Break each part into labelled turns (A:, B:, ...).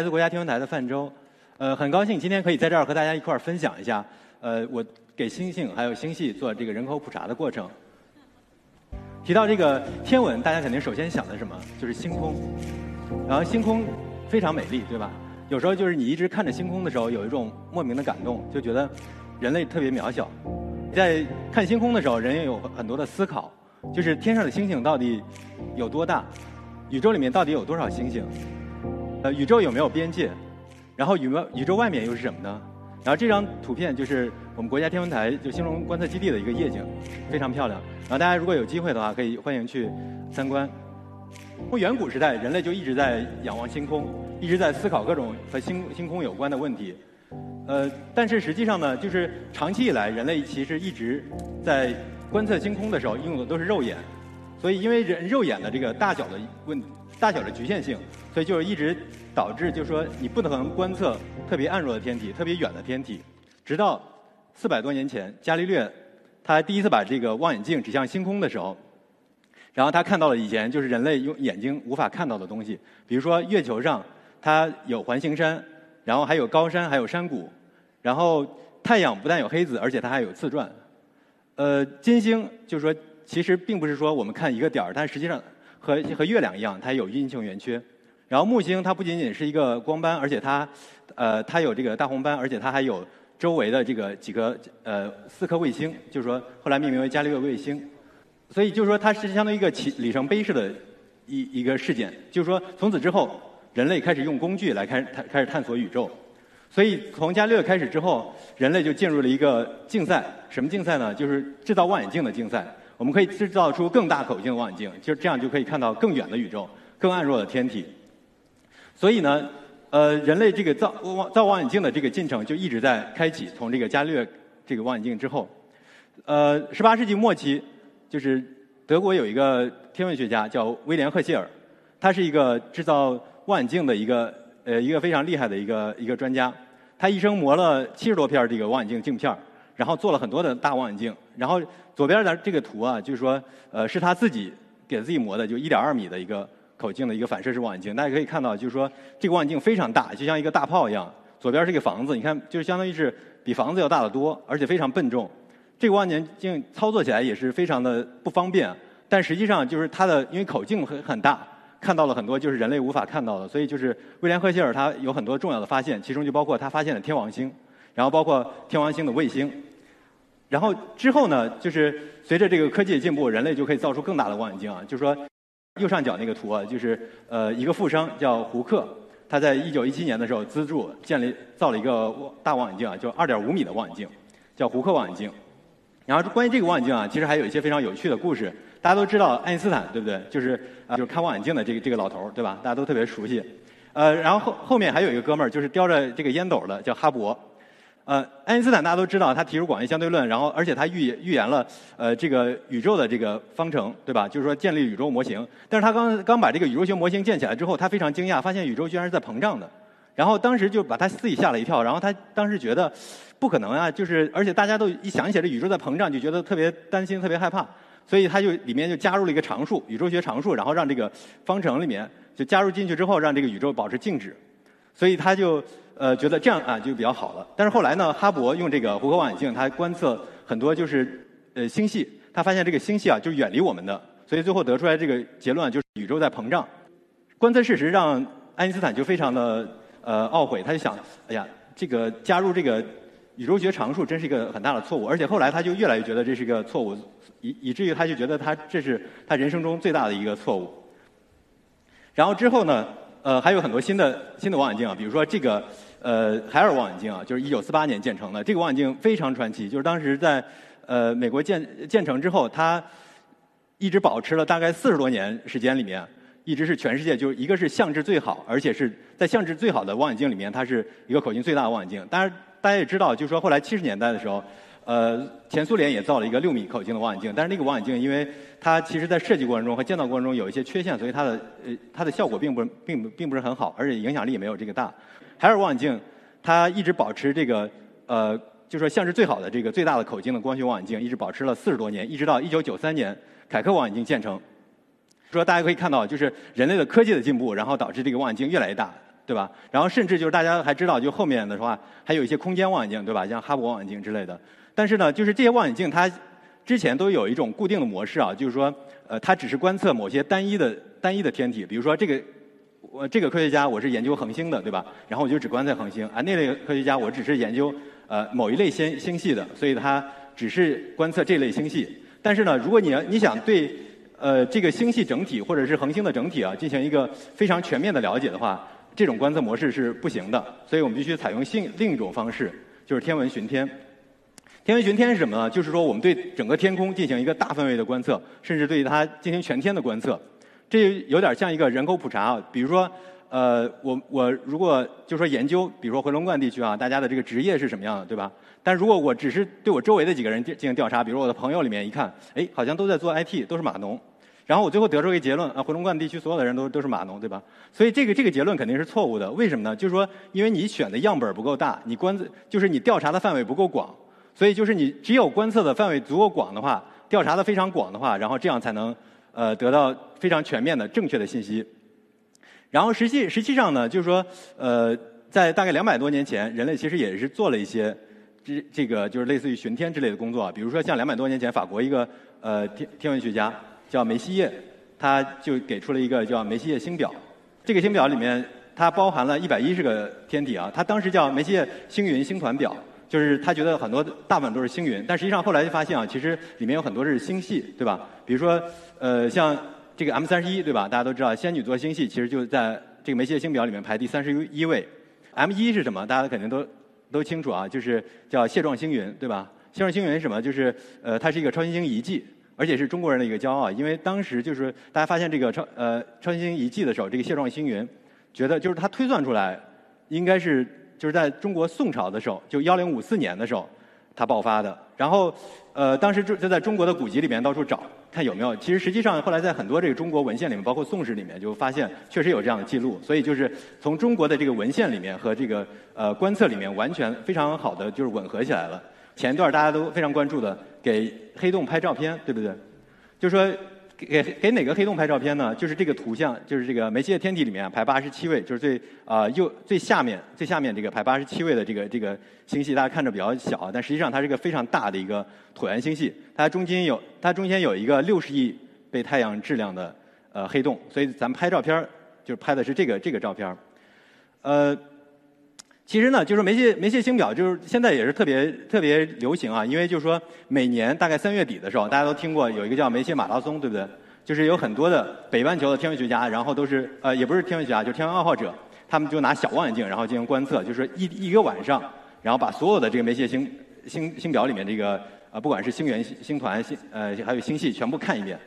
A: 来自国家天文台的范舟，呃，很高兴今天可以在这儿和大家一块儿分享一下，呃，我给星星还有星系做这个人口普查的过程。提到这个天文，大家肯定首先想的什么？就是星空。然后星空非常美丽，对吧？有时候就是你一直看着星空的时候，有一种莫名的感动，就觉得人类特别渺小。在看星空的时候，人也有很多的思考，就是天上的星星到底有多大？宇宙里面到底有多少星星？呃，宇宙有没有边界？然后宇宙宇宙外面又是什么呢？然后这张图片就是我们国家天文台就兴隆观测基地的一个夜景，非常漂亮。然后大家如果有机会的话，可以欢迎去参观。从远古时代，人类就一直在仰望星空，一直在思考各种和星星空有关的问题。呃，但是实际上呢，就是长期以来，人类其实一直在观测星空的时候用的都是肉眼，所以因为人肉眼的这个大小的问大小的局限性。所以就是一直导致，就是说你不能观测特别暗弱的天体、特别远的天体，直到四百多年前，伽利略他第一次把这个望远镜指向星空的时候，然后他看到了以前就是人类用眼睛无法看到的东西，比如说月球上它有环形山，然后还有高山，还有山谷，然后太阳不但有黑子，而且它还有自转。呃，金星就是说其实并不是说我们看一个点儿，但实际上和和月亮一样，它有阴晴圆缺。然后木星它不仅仅是一个光斑，而且它，呃，它有这个大红斑，而且它还有周围的这个几个呃四颗卫星，就是说后来命名为伽利略卫星。所以就是说它是相当于一个起里程碑式的一一个事件，就是说从此之后人类开始用工具来开开开始探索宇宙。所以从伽利略开始之后，人类就进入了一个竞赛，什么竞赛呢？就是制造望远镜的竞赛。我们可以制造出更大口径的望远镜，就这样就可以看到更远的宇宙、更暗弱的天体。所以呢，呃，人类这个造望造望远镜的这个进程就一直在开启。从这个伽利略这个望远镜之后，呃，十八世纪末期，就是德国有一个天文学家叫威廉赫歇尔，他是一个制造望远镜的一个呃一个非常厉害的一个一个专家。他一生磨了七十多片这个望远镜镜片然后做了很多的大望远镜。然后左边的这个图啊，就是说呃是他自己给自己磨的，就一点二米的一个。口径的一个反射式望远镜，大家可以看到，就是说这个望远镜非常大，就像一个大炮一样。左边是一个房子，你看，就是相当于是比房子要大得多，而且非常笨重。这个望远镜操作起来也是非常的不方便，但实际上就是它的，因为口径很很大，看到了很多就是人类无法看到的。所以就是威廉赫歇尔他有很多重要的发现，其中就包括他发现了天王星，然后包括天王星的卫星。然后之后呢，就是随着这个科技的进步，人类就可以造出更大的望远镜啊，就是说。右上角那个图啊，就是呃一个富商叫胡克，他在一九一七年的时候资助建立造了一个大望远镜啊，就二点五米的望远镜，叫胡克望远镜。然后关于这个望远镜啊，其实还有一些非常有趣的故事。大家都知道爱因斯坦对不对？就是啊就是看望远镜的这个这个老头对吧？大家都特别熟悉。呃，然后后后面还有一个哥们儿，就是叼着这个烟斗的，叫哈勃。呃，爱因斯坦大家都知道，他提出广义相对论，然后而且他预预言了呃这个宇宙的这个方程，对吧？就是说建立宇宙模型。但是他刚刚把这个宇宙学模型建起来之后，他非常惊讶，发现宇宙居然是在膨胀的。然后当时就把他自己吓了一跳，然后他当时觉得不可能啊，就是而且大家都一想起来这宇宙在膨胀，就觉得特别担心，特别害怕。所以他就里面就加入了一个常数，宇宙学常数，然后让这个方程里面就加入进去之后，让这个宇宙保持静止。所以他就。呃，觉得这样啊就比较好了。但是后来呢，哈勃用这个胡克望远镜，他观测很多就是呃星系，他发现这个星系啊就远离我们的，所以最后得出来这个结论就是宇宙在膨胀。观测事实让爱因斯坦就非常的呃懊悔，他就想，哎呀，这个加入这个宇宙学常数真是一个很大的错误。而且后来他就越来越觉得这是一个错误，以以至于他就觉得他这是他人生中最大的一个错误。然后之后呢，呃还有很多新的新的望远镜啊，比如说这个。呃，海尔望远镜啊，就是一九四八年建成的。这个望远镜非常传奇，就是当时在呃美国建建成之后，它一直保持了大概四十多年时间里面，一直是全世界就是一个是相质最好，而且是在相质最好的望远镜里面，它是一个口径最大的望远镜。当然，大家也知道，就是说后来七十年代的时候，呃，前苏联也造了一个六米口径的望远镜，但是那个望远镜因为它其实在设计过程中和建造过程中有一些缺陷，所以它的呃它的效果并不并不并不是很好，而且影响力也没有这个大。海尔望远镜它一直保持这个呃。就说像是最好的这个最大的口径的光学望远镜，一直保持了四十多年，一直到一九九三年凯克望远镜建成。说大家可以看到，就是人类的科技的进步，然后导致这个望远镜越来越大，对吧？然后甚至就是大家还知道，就后面的话还有一些空间望远镜，对吧？像哈勃望远镜之类的。但是呢，就是这些望远镜它之前都有一种固定的模式啊，就是说呃，它只是观测某些单一的单一的天体，比如说这个我这个科学家我是研究恒星的，对吧？然后我就只观测恒星啊，那类科学家我只是研究。呃，某一类星星系的，所以它只是观测这类星系。但是呢，如果你要你想对呃这个星系整体或者是恒星的整体啊进行一个非常全面的了解的话，这种观测模式是不行的。所以我们必须采用另另一种方式，就是天文巡天。天文巡天是什么呢？就是说我们对整个天空进行一个大范围的观测，甚至对它进行全天的观测。这有点像一个人口普查啊，比如说。呃，我我如果就说研究，比如说回龙观地区啊，大家的这个职业是什么样的，对吧？但如果我只是对我周围的几个人进进行调查，比如我的朋友里面一看，哎，好像都在做 IT，都是码农，然后我最后得出一个结论啊，回龙观地区所有的人都都是码农，对吧？所以这个这个结论肯定是错误的。为什么呢？就是说，因为你选的样本不够大，你观就是你调查的范围不够广，所以就是你只有观测的范围足够广的话，调查的非常广的话，然后这样才能呃得到非常全面的正确的信息。然后实际实际上呢，就是说，呃，在大概两百多年前，人类其实也是做了一些这这个就是类似于巡天之类的工作。比如说，像两百多年前，法国一个呃天天文学家叫梅西叶，他就给出了一个叫梅西叶星表。这个星表里面它包含了一百一十个天体啊，他当时叫梅西叶星云星团表，就是他觉得很多大部分都是星云，但实际上后来就发现啊，其实里面有很多是星系，对吧？比如说呃像。这个 M 三十一对吧？大家都知道，仙女座星系其实就在这个梅西星表里面排第三十一位。M 一是什么？大家肯定都都清楚啊，就是叫蟹状星云，对吧？蟹状星云是什么？就是呃，它是一个超新星遗迹，而且是中国人的一个骄傲。因为当时就是大家发现这个超呃超新星遗迹的时候，这个蟹状星云，觉得就是它推算出来，应该是就是在中国宋朝的时候，就幺零五四年的时候。它爆发的，然后，呃，当时就就在中国的古籍里面到处找，看有没有。其实实际上后来在很多这个中国文献里面，包括宋史里面，就发现确实有这样的记录。所以就是从中国的这个文献里面和这个呃观测里面，完全非常好的就是吻合起来了。前一段大家都非常关注的，给黑洞拍照片，对不对？就说。给给哪个黑洞拍照片呢？就是这个图像，就是这个梅西的天体里面排八十七位，就是最啊右最下面最下面这个排八十七位的这个这个星系，大家看着比较小，但实际上它是一个非常大的一个椭圆星系。它中间有它中间有一个六十亿倍太阳质量的呃黑洞，所以咱们拍照片儿就拍的是这个这个照片儿呃。其实呢，就是梅谢梅谢星表，就是现在也是特别特别流行啊。因为就是说，每年大概三月底的时候，大家都听过有一个叫梅谢马拉松，对不对？就是有很多的北半球的天文学家，然后都是呃，也不是天文学家，就是天文爱好者，他们就拿小望远镜，然后进行观测，就是一一个晚上，然后把所有的这个梅谢星星星表里面这个呃，不管是星源、星团、星呃还有星系，全部看一遍。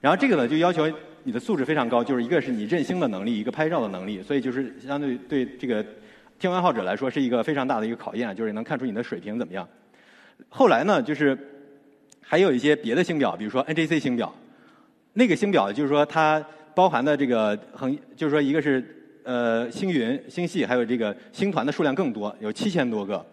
A: 然后这个呢，就要求你的素质非常高，就是一个是你认星的能力，一个拍照的能力，所以就是相对对这个。天文爱好者来说是一个非常大的一个考验，就是能看出你的水平怎么样。后来呢，就是还有一些别的星表，比如说 NGC 星表，那个星表就是说它包含的这个恒，就是说一个是呃星云、星系，还有这个星团的数量更多，有七千多个。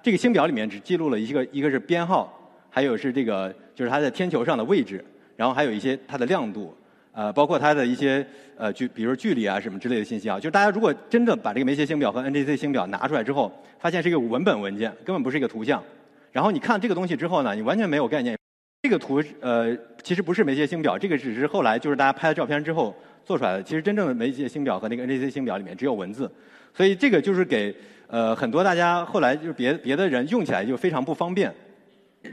A: 这个星表里面只记录了一个，一个是编号，还有是这个就是它在天球上的位置，然后还有一些它的亮度。呃，包括它的一些呃距，比如距离啊什么之类的信息啊，就是大家如果真的把这个梅谢星表和 NGC 星表拿出来之后，发现是一个文本文件，根本不是一个图像。然后你看这个东西之后呢，你完全没有概念。这个图呃其实不是梅谢星表，这个只是后来就是大家拍了照片之后做出来的。其实真正的梅谢星表和那个 NGC 星表里面只有文字，所以这个就是给呃很多大家后来就是别别的人用起来就非常不方便。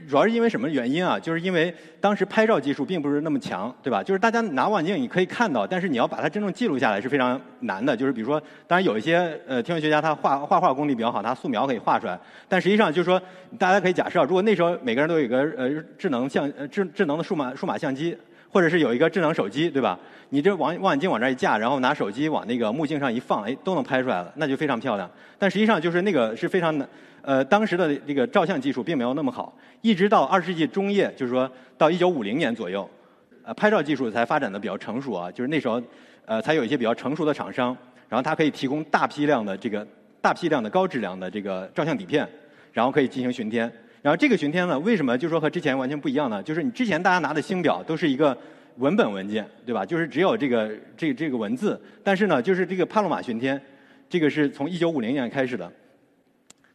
A: 主要是因为什么原因啊？就是因为当时拍照技术并不是那么强，对吧？就是大家拿望远镜你可以看到，但是你要把它真正记录下来是非常难的。就是比如说，当然有一些呃天文学家他画画画功力比较好，他素描可以画出来。但实际上就是说，大家可以假设，如果那时候每个人都有一个呃智能相智智能的数码数码相机，或者是有一个智能手机，对吧？你这望望远镜往这一架，然后拿手机往那个目镜上一放，哎，都能拍出来了，那就非常漂亮。但实际上就是那个是非常难。呃，当时的这个照相技术并没有那么好，一直到二十世纪中叶，就是说到一九五零年左右，呃，拍照技术才发展的比较成熟啊，就是那时候，呃，才有一些比较成熟的厂商，然后它可以提供大批量的这个大批量的高质量的这个照相底片，然后可以进行巡天。然后这个巡天呢，为什么就说和之前完全不一样呢？就是你之前大家拿的星表都是一个文本文件，对吧？就是只有这个这这个文字，但是呢，就是这个帕洛马巡天，这个是从一九五零年开始的。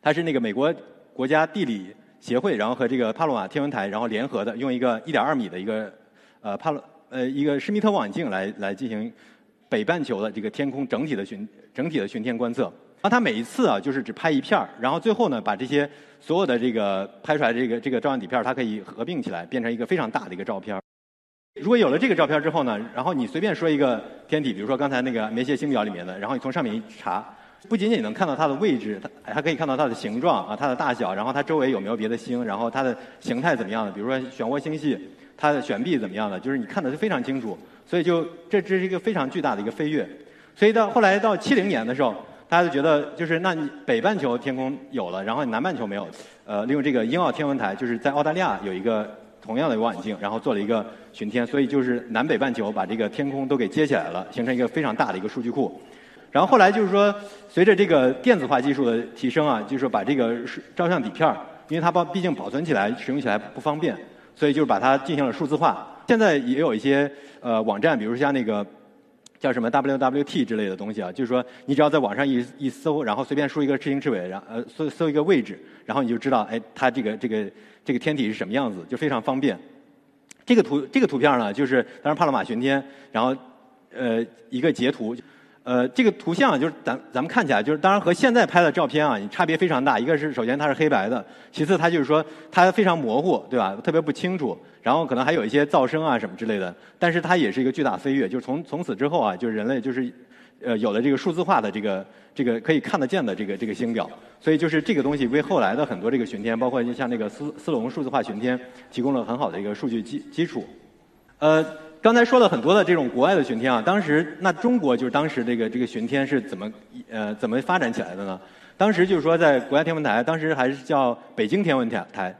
A: 它是那个美国国家地理协会，然后和这个帕洛马天文台，然后联合的，用一个一点二米的一个呃帕洛呃一个施密特望远镜来来进行北半球的这个天空整体的巡整体的巡天观测。然后它每一次啊，就是只拍一片儿，然后最后呢，把这些所有的这个拍出来这个这个照相底片，它可以合并起来，变成一个非常大的一个照片。如果有了这个照片之后呢，然后你随便说一个天体，比如说刚才那个梅谢星表里面的，然后你从上面一查。不仅仅能看到它的位置，它还可以看到它的形状啊，它的大小，然后它周围有没有别的星，然后它的形态怎么样的？比如说漩涡星系，它的旋臂怎么样的？就是你看的是非常清楚。所以就这这是一个非常巨大的一个飞跃。所以到后来到七零年的时候，大家就觉得就是那你北半球天空有了，然后南半球没有。呃，利用这个英澳天文台，就是在澳大利亚有一个同样的望远镜，然后做了一个巡天，所以就是南北半球把这个天空都给接起来了，形成一个非常大的一个数据库。然后后来就是说，随着这个电子化技术的提升啊，就是把这个照相底片儿，因为它保毕竟保存起来、使用起来不方便，所以就是把它进行了数字化。现在也有一些呃网站，比如像那个叫什么 WWT 之类的东西啊，就是说你只要在网上一一搜，然后随便输一个赤星赤尾，然呃搜搜一个位置，然后你就知道哎它这个这个这个天体是什么样子，就非常方便。这个图这个图片呢，就是当时帕洛马巡天，然后呃一个截图。呃，这个图像就是咱咱们看起来就是，当然和现在拍的照片啊，差别非常大。一个是首先它是黑白的，其次它就是说它非常模糊，对吧？特别不清楚，然后可能还有一些噪声啊什么之类的。但是它也是一个巨大飞跃，就是从从此之后啊，就是人类就是呃有了这个数字化的这个这个可以看得见的这个这个星表，所以就是这个东西为后来的很多这个巡天，包括像那个斯斯隆数字化巡天，提供了很好的一个数据基基础。呃。刚才说了很多的这种国外的巡天啊，当时那中国就是当时这个这个巡天是怎么呃怎么发展起来的呢？当时就是说在国家天文台，当时还是叫北京天文台，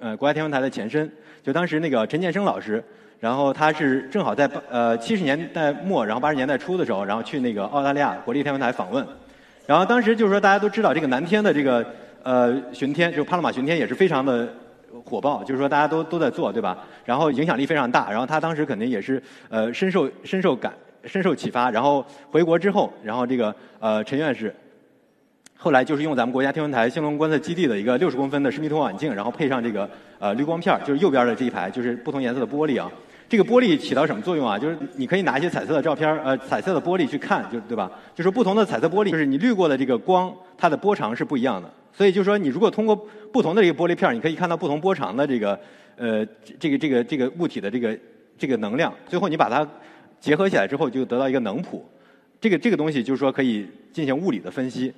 A: 呃国家天文台的前身。就当时那个陈建生老师，然后他是正好在呃七十年代末，然后八十年代初的时候，然后去那个澳大利亚国立天文台访问。然后当时就是说大家都知道这个南天的这个呃巡天，就帕洛马巡天也是非常的。火爆，就是说大家都都在做，对吧？然后影响力非常大，然后他当时肯定也是呃深受深受感深受启发，然后回国之后，然后这个呃陈院士后来就是用咱们国家天文台兴隆观测基地的一个六十公分的施密特望远镜，然后配上这个呃滤光片就是右边的这一排就是不同颜色的玻璃啊。这个玻璃起到什么作用啊？就是你可以拿一些彩色的照片呃彩色的玻璃去看，就对吧？就是不同的彩色玻璃，就是你滤过的这个光，它的波长是不一样的。所以就是说，你如果通过不同的这个玻璃片你可以看到不同波长的这个呃这个这个这个物体的这个这个能量。最后你把它结合起来之后，就得到一个能谱。这个这个东西就是说可以进行物理的分析。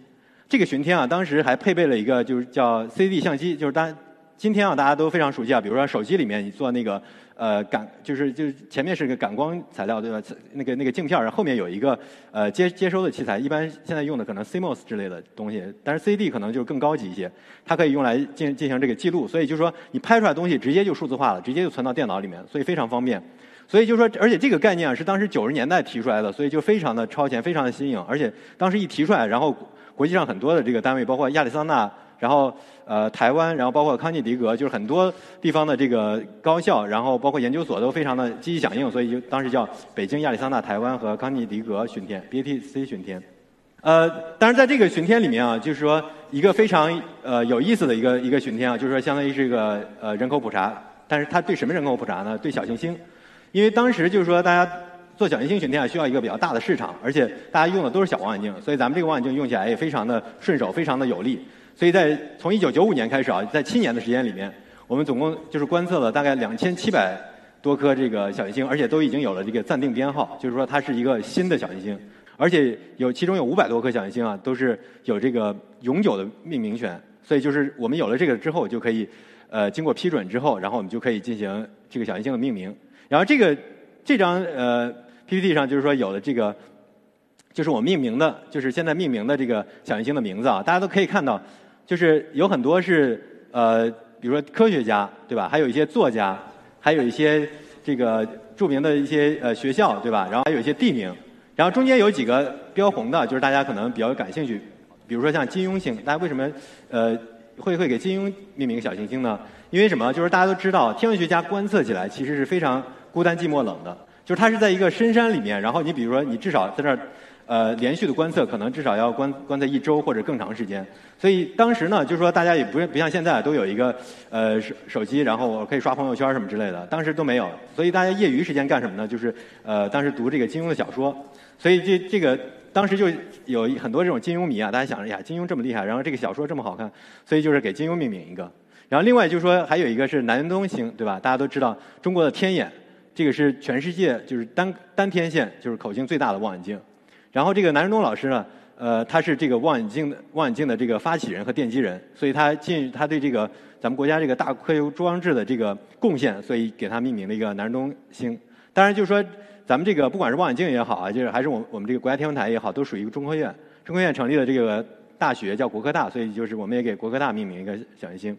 A: 这个巡天啊，当时还配备了一个就是叫 CD 相机，就是当今天啊大家都非常熟悉啊，比如说手机里面你做那个。呃，感就是就是前面是个感光材料对吧？那个那个镜片儿后面有一个呃接接收的器材，一般现在用的可能 CMOS 之类的东西，但是 CD 可能就更高级一些，它可以用来进进行这个记录，所以就是说你拍出来东西直接就数字化了，直接就存到电脑里面，所以非常方便。所以就是说，而且这个概念啊是当时九十年代提出来的，所以就非常的超前，非常的新颖，而且当时一提出来，然后国际上很多的这个单位，包括亚利桑那。然后，呃，台湾，然后包括康涅狄格，就是很多地方的这个高校，然后包括研究所都非常的积极响应，所以就当时叫北京、亚利桑那、台湾和康涅狄格巡天，B T C 巡天）。呃，当然在这个巡天里面啊，就是说一个非常呃有意思的一个一个巡天啊，就是说相当于是一个呃人口普查，但是它对什么人口普查呢？对小行星，因为当时就是说大家做小行星巡天啊，需要一个比较大的市场，而且大家用的都是小望远镜，所以咱们这个望远镜用起来也非常的顺手，非常的有力。所以在从一九九五年开始啊，在七年的时间里面，我们总共就是观测了大概两千七百多颗这个小行星，而且都已经有了这个暂定编号，就是说它是一个新的小行星，而且有其中有五百多颗小行星啊，都是有这个永久的命名权。所以就是我们有了这个之后，就可以呃经过批准之后，然后我们就可以进行这个小行星的命名。然后这个这张呃 PPT 上就是说有了这个，就是我命名的，就是现在命名的这个小行星的名字啊，大家都可以看到，就是有很多是呃。比如说科学家，对吧？还有一些作家，还有一些这个著名的一些呃学校，对吧？然后还有一些地名，然后中间有几个标红的，就是大家可能比较感兴趣。比如说像金庸星，大家为什么呃会会给金庸命名小行星呢？因为什么？就是大家都知道，天文学家观测起来其实是非常孤单、寂寞、冷的。就是它是在一个深山里面，然后你比如说你至少在这儿。呃，连续的观测可能至少要观观测一周或者更长时间，所以当时呢，就是说大家也不不像现在都有一个呃手手机，然后我可以刷朋友圈什么之类的，当时都没有，所以大家业余时间干什么呢？就是呃，当时读这个金庸的小说，所以这这个当时就有很多这种金庸迷啊，大家想着呀，金庸这么厉害，然后这个小说这么好看，所以就是给金庸命名一个。然后另外就是说还有一个是南东星，对吧？大家都知道中国的天眼，这个是全世界就是单单天线就是口径最大的望远镜。然后这个南仁东老师呢，呃，他是这个望远镜的望远镜的这个发起人和奠基人，所以他进他对这个咱们国家这个大科学装置的这个贡献，所以给他命名了一个南仁东星。当然就是说，咱们这个不管是望远镜也好啊，就是还是我我们这个国家天文台也好，都属于一个中科院。中科院成立的这个大学叫国科大，所以就是我们也给国科大命名一个小行星。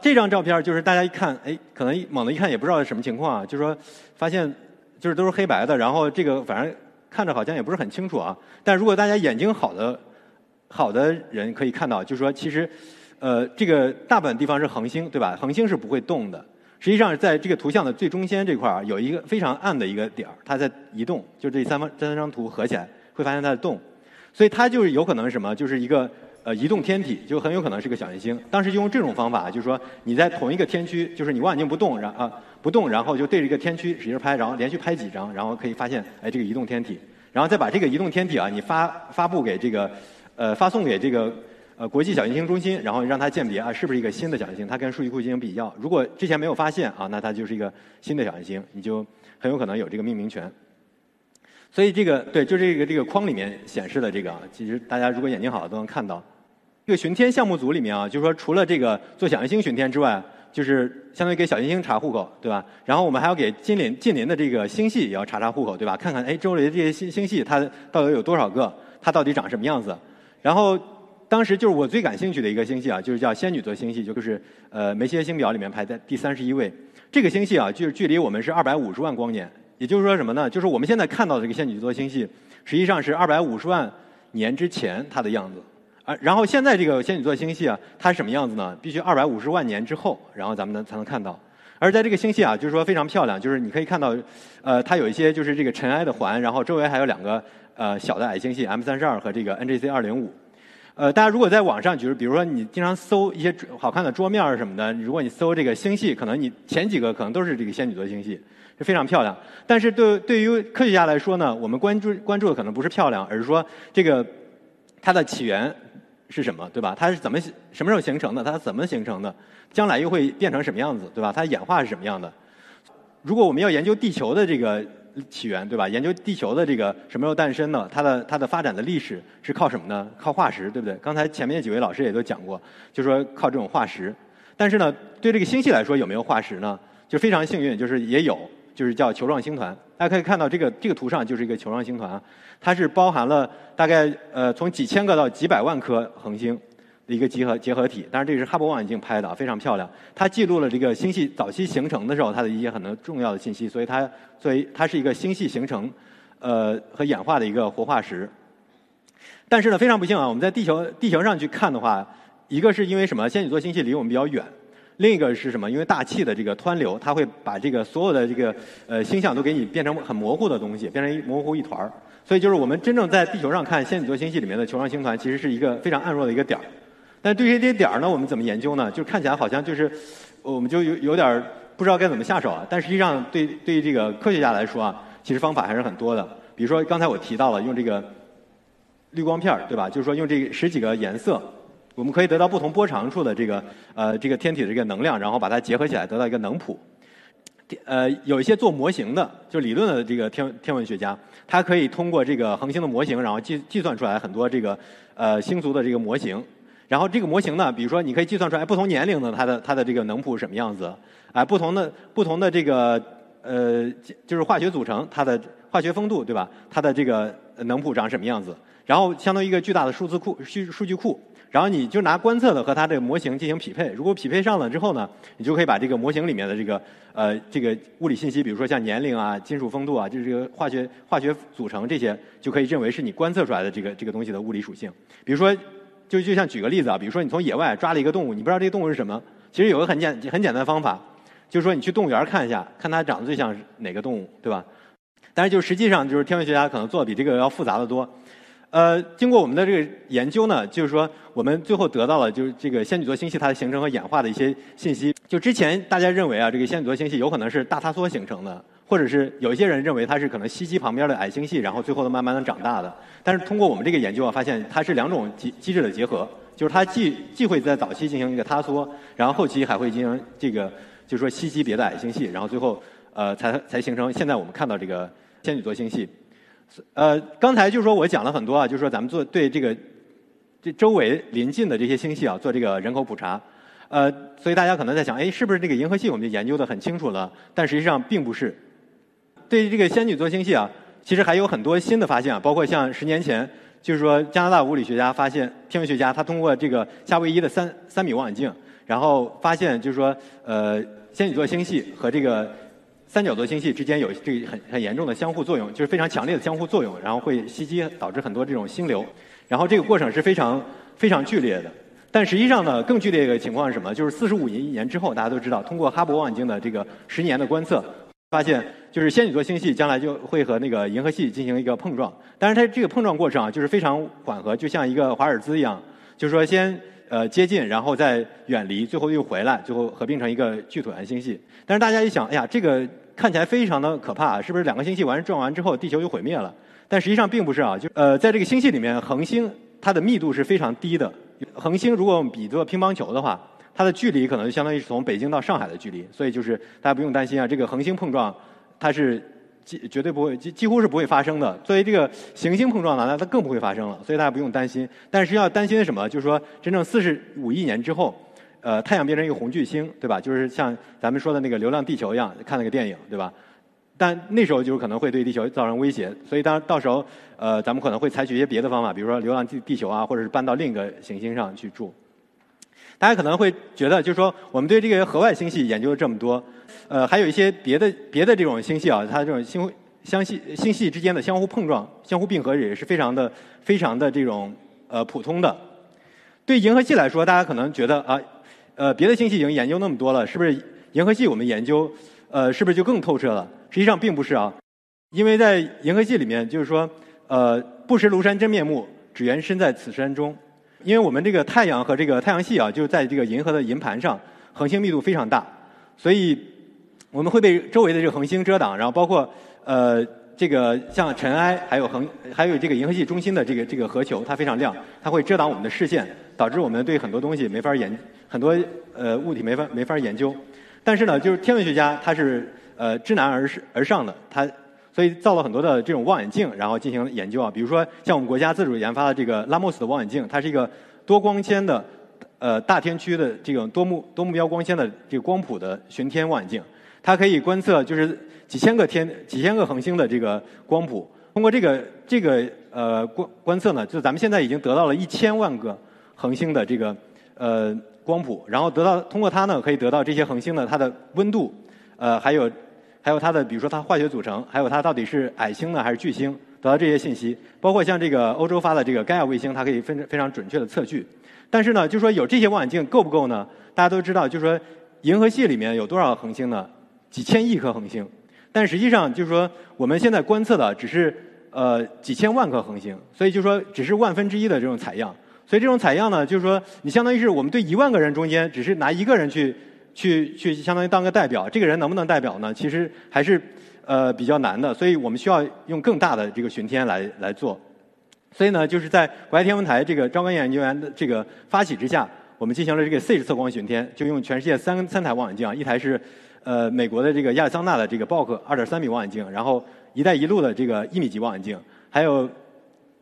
A: 这张照片就是大家一看，哎，可能猛的一看也不知道是什么情况啊，就是说发现就是都是黑白的，然后这个反正。看着好像也不是很清楚啊，但如果大家眼睛好的好的人可以看到，就是说其实呃这个大部分地方是恒星对吧？恒星是不会动的。实际上在这个图像的最中间这块儿有一个非常暗的一个点儿，它在移动。就这三方这三张图合起来会发现它在动，所以它就是有可能是什么？就是一个呃移动天体，就很有可能是个小行星。当时用这种方法，就是说你在同一个天区，就是你望远镜不动，然啊。不动，然后就对着一个天区使劲拍，然后连续拍几张，然后可以发现，哎，这个移动天体，然后再把这个移动天体啊，你发发布给这个，呃，发送给这个呃国际小行星中心，然后让它鉴别啊，是不是一个新的小行星，它跟数据库进行比较，如果之前没有发现啊，那它就是一个新的小行星，你就很有可能有这个命名权。所以这个对，就这个这个框里面显示的这个，其实大家如果眼睛好都能看到。这个巡天项目组里面啊，就是说除了这个做小行星巡天之外。就是相当于给小行星查户口，对吧？然后我们还要给近邻近邻的这个星系也要查查户口，对吧？看看哎，周围的这些星星系它到底有多少个，它到底长什么样子？然后当时就是我最感兴趣的一个星系啊，就是叫仙女座星系，就是呃梅西耶星表里面排在第三十一位。这个星系啊，就是距离我们是二百五十万光年，也就是说什么呢？就是我们现在看到的这个仙女座星系，实际上是二百五十万年之前它的样子。啊，然后现在这个仙女座星系啊，它是什么样子呢？必须二百五十万年之后，然后咱们能才能看到。而在这个星系啊，就是说非常漂亮，就是你可以看到，呃，它有一些就是这个尘埃的环，然后周围还有两个呃小的矮星系 M 三十二和这个 NGC 二零五。呃，大家如果在网上就是比如说你经常搜一些好看的桌面什么的，如果你搜这个星系，可能你前几个可能都是这个仙女座星系，是非常漂亮。但是对对于科学家来说呢，我们关注关注的可能不是漂亮，而是说这个它的起源。是什么，对吧？它是怎么什么时候形成的？它怎么形成的？将来又会变成什么样子，对吧？它演化是什么样的？如果我们要研究地球的这个起源，对吧？研究地球的这个什么时候诞生的？它的它的发展的历史是靠什么呢？靠化石，对不对？刚才前面几位老师也都讲过，就说靠这种化石。但是呢，对这个星系来说有没有化石呢？就非常幸运，就是也有。就是叫球状星团，大家可以看到这个这个图上就是一个球状星团啊，它是包含了大概呃从几千个到几百万颗恒星的一个集合结合体。当然这是哈勃望远镜拍的啊，非常漂亮。它记录了这个星系早期形成的时候它的一些很多重要的信息，所以它作为它是一个星系形成呃和演化的一个活化石。但是呢，非常不幸啊，我们在地球地球上去看的话，一个是因为什么？仙女座星系离我们比较远。另一个是什么？因为大气的这个湍流，它会把这个所有的这个呃星象都给你变成很模糊的东西，变成一模糊一团儿。所以就是我们真正在地球上看仙女座星系里面的球状星团，其实是一个非常暗弱的一个点儿。但对于这些点儿呢，我们怎么研究呢？就看起来好像就是，我们就有有点不知道该怎么下手啊。但实际上，对对于这个科学家来说啊，其实方法还是很多的。比如说刚才我提到了用这个滤光片儿，对吧？就是说用这十几个颜色。我们可以得到不同波长处的这个呃这个天体的这个能量，然后把它结合起来，得到一个能谱。呃，有一些做模型的，就理论的这个天天文学家，他可以通过这个恒星的模型，然后计计算出来很多这个呃星族的这个模型。然后这个模型呢，比如说你可以计算出来不同年龄的它的它的这个能谱是什么样子，啊，不同的不同的这个呃就是化学组成，它的化学风度对吧？它的这个能谱长什么样子？然后相当于一个巨大的数字库数数据库。然后你就拿观测的和它这个模型进行匹配，如果匹配上了之后呢，你就可以把这个模型里面的这个呃这个物理信息，比如说像年龄啊、金属风度啊，就是这个化学化学组成这些，就可以认为是你观测出来的这个这个东西的物理属性。比如说，就就像举个例子啊，比如说你从野外抓了一个动物，你不知道这个动物是什么，其实有个很简很简单的方法，就是说你去动物园看一下，看它长得最像哪个动物，对吧？但是就实际上就是天文学家可能做的比这个要复杂的多。呃，经过我们的这个研究呢，就是说我们最后得到了就是这个仙女座星系它的形成和演化的一些信息。就之前大家认为啊，这个仙女座星系有可能是大塌缩形成的，或者是有一些人认为它是可能吸积旁边的矮星系，然后最后慢慢的长大的。但是通过我们这个研究啊，发现它是两种机机制的结合，就是它既既会在早期进行一个塌缩，然后后期还会进行这个就是说吸积别的矮星系，然后最后呃才才形成现在我们看到这个仙女座星系。呃，刚才就是说我讲了很多啊，就是说咱们做对这个这周围临近的这些星系啊做这个人口普查，呃，所以大家可能在想，哎，是不是这个银河系我们就研究的很清楚了？但实际上并不是。对于这个仙女座星系啊，其实还有很多新的发现啊，包括像十年前，就是说加拿大物理学家发现，天文学家他通过这个夏威夷的三三米望远镜，然后发现就是说，呃，仙女座星系和这个。三角座星系之间有这很很严重的相互作用，就是非常强烈的相互作用，然后会袭击导致很多这种星流，然后这个过程是非常非常剧烈的。但实际上呢，更剧烈的情况是什么？就是四十五亿年之后，大家都知道，通过哈勃望远镜的这个十年的观测，发现就是仙女座星系将来就会和那个银河系进行一个碰撞。但是它这个碰撞过程啊，就是非常缓和，就像一个华尔兹一样，就是说先。呃，接近，然后再远离，最后又回来，最后合并成一个巨椭圆星系。但是大家一想，哎呀，这个看起来非常的可怕，是不是两个星系完撞完之后，地球就毁灭了？但实际上并不是啊，就呃，在这个星系里面，恒星它的密度是非常低的。恒星如果我们比作乒乓球的话，它的距离可能就相当于是从北京到上海的距离。所以就是大家不用担心啊，这个恒星碰撞它是。几绝对不会，几几乎是不会发生的。作为这个行星碰撞呢，那它更不会发生了，所以大家不用担心。但是要担心什么？就是说，真正四十五亿年之后，呃，太阳变成一个红巨星，对吧？就是像咱们说的那个《流浪地球》一样，看那个电影，对吧？但那时候就可能会对地球造成威胁，所以当到时候，呃，咱们可能会采取一些别的方法，比如说流浪地地球啊，或者是搬到另一个行星上去住。大家可能会觉得，就是说，我们对这个河外星系研究了这么多。呃，还有一些别的别的这种星系啊，它这种星相系星系之间的相互碰撞、相互并合也是非常的、非常的这种呃普通的。对银河系来说，大家可能觉得啊，呃，别的星系已经研究那么多了，是不是银河系我们研究呃是不是就更透彻了？实际上并不是啊，因为在银河系里面，就是说呃，不识庐山真面目，只缘身在此山中。因为我们这个太阳和这个太阳系啊，就是在这个银河的银盘上，恒星密度非常大，所以。我们会被周围的这个恒星遮挡，然后包括呃这个像尘埃，还有恒还有这个银河系中心的这个这个核球，它非常亮，它会遮挡我们的视线，导致我们对很多东西没法研很多呃物体没法没法研究。但是呢，就是天文学家他是呃知难而而上的，他所以造了很多的这种望远镜，然后进行研究啊。比如说像我们国家自主研发的这个拉莫斯的望远镜，它是一个多光纤的呃大天区的这种多目多目标光纤的这个光谱的巡天望远镜。它可以观测就是几千个天、几千个恒星的这个光谱。通过这个这个呃观观测呢，就咱们现在已经得到了一千万个恒星的这个呃光谱，然后得到通过它呢，可以得到这些恒星的它的温度，呃，还有还有它的比如说它化学组成，还有它到底是矮星呢还是巨星，得到这些信息。包括像这个欧洲发的这个盖亚卫星，它可以非常非常准确的测距。但是呢，就说有这些望远镜够不够呢？大家都知道，就说银河系里面有多少恒星呢？几千亿颗恒星，但实际上就是说，我们现在观测的只是呃几千万颗恒星，所以就说只是万分之一的这种采样。所以这种采样呢，就是说你相当于是我们对一万个人中间，只是拿一个人去去去相当于当个代表，这个人能不能代表呢？其实还是呃比较难的。所以我们需要用更大的这个巡天来来做。所以呢，就是在国家天文台这个招干研究员的这个发起之下，我们进行了这个 C 测光巡天，就用全世界三三台望远镜，一台是呃美国的这个亚利桑那的这个 BOK 二点三米望远镜，然后“一带一路”的这个一米级望远镜，还有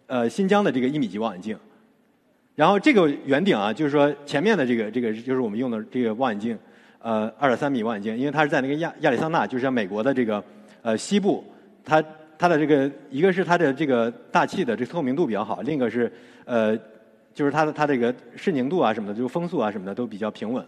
A: 呃新疆的这个一米级望远镜。然后这个圆顶啊，就是说前面的这个这个就是我们用的这个望远镜，呃二点三米望远镜，因为它是在那个亚亚利桑那，就是像美国的这个呃西部，它。它的这个一个是它的这个大气的这透明度比较好，另一个是呃，就是它的它这个视宁度啊什么的，就风速啊什么的都比较平稳。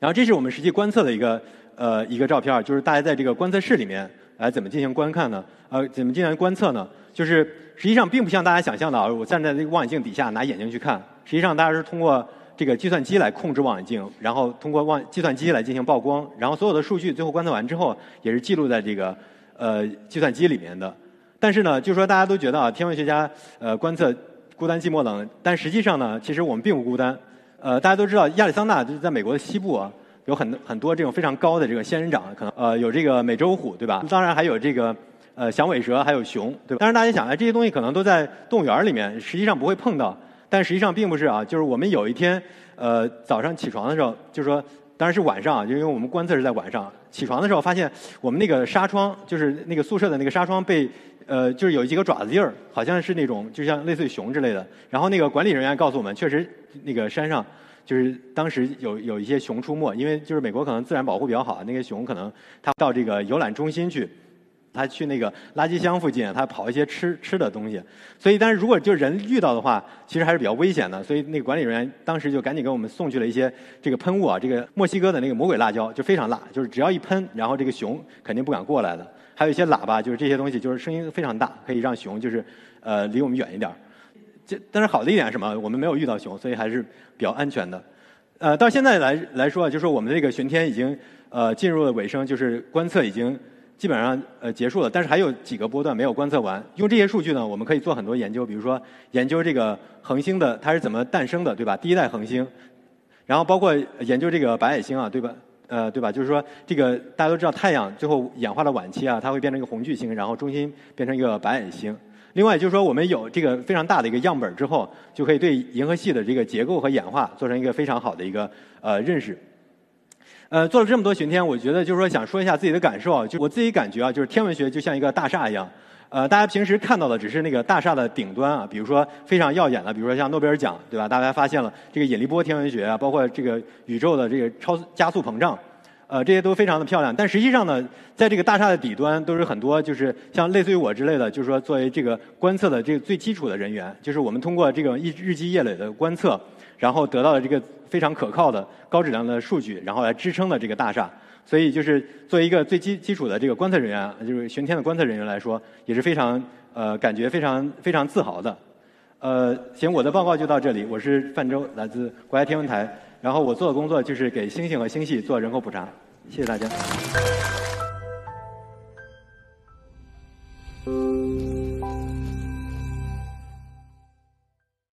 A: 然后这是我们实际观测的一个呃一个照片，就是大家在这个观测室里面来怎么进行观看呢？呃，怎么进行观测呢？就是实际上并不像大家想象的，我站在这个望远镜底下拿眼睛去看，实际上大家是通过这个计算机来控制望远镜，然后通过望计算机来进行曝光，然后所有的数据最后观测完之后也是记录在这个。呃，计算机里面的，但是呢，就说大家都觉得啊，天文学家呃观测孤单寂寞冷，但实际上呢，其实我们并不孤单。呃，大家都知道亚利桑那就是在美国的西部啊，有很多很多这种非常高的这个仙人掌，可能呃有这个美洲虎对吧？当然还有这个呃响尾蛇，还有熊对吧？但是大家想，啊，这些东西可能都在动物园里面，实际上不会碰到。但实际上并不是啊，就是我们有一天呃早上起床的时候，就是说。当然是晚上啊，就因为我们观测是在晚上。起床的时候发现，我们那个纱窗，就是那个宿舍的那个纱窗被，呃，就是有几个爪子印儿，好像是那种就像类似于熊之类的。然后那个管理人员告诉我们，确实那个山上就是当时有有一些熊出没，因为就是美国可能自然保护比较好，那个熊可能它到这个游览中心去。他去那个垃圾箱附近，他跑一些吃吃的东西，所以但是如果就人遇到的话，其实还是比较危险的。所以那个管理人员当时就赶紧给我们送去了一些这个喷雾啊，这个墨西哥的那个魔鬼辣椒就非常辣，就是只要一喷，然后这个熊肯定不敢过来的。还有一些喇叭，就是这些东西就是声音非常大，可以让熊就是呃离我们远一点。这但是好的一点是什么？我们没有遇到熊，所以还是比较安全的。呃，到现在来来说，就是我们这个巡天已经呃进入了尾声，就是观测已经。基本上呃结束了，但是还有几个波段没有观测完。用这些数据呢，我们可以做很多研究，比如说研究这个恒星的它是怎么诞生的，对吧？第一代恒星，然后包括研究这个白矮星啊，对吧？呃，对吧？就是说这个大家都知道，太阳最后演化到晚期啊，它会变成一个红巨星，然后中心变成一个白矮星。另外就是说，我们有这个非常大的一个样本之后，就可以对银河系的这个结构和演化做成一个非常好的一个呃认识。呃，做了这么多巡天，我觉得就是说想说一下自己的感受啊。就我自己感觉啊，就是天文学就像一个大厦一样。呃，大家平时看到的只是那个大厦的顶端啊，比如说非常耀眼的，比如说像诺贝尔奖，对吧？大家发现了这个引力波天文学啊，包括这个宇宙的这个超加速膨胀，呃，这些都非常的漂亮。但实际上呢，在这个大厦的底端都是很多就是像类似于我之类的，就是说作为这个观测的这个最基础的人员，就是我们通过这个日日积月累的观测。然后得到了这个非常可靠的高质量的数据，然后来支撑了这个大厦。所以就是作为一个最基基础的这个观测人员，就是巡天的观测人员来说，也是非常呃感觉非常非常自豪的。呃，行，我的报告就到这里。我是范舟，来自国家天文台。然后我做的工作就是给星星和星系做人口普查。谢谢大家。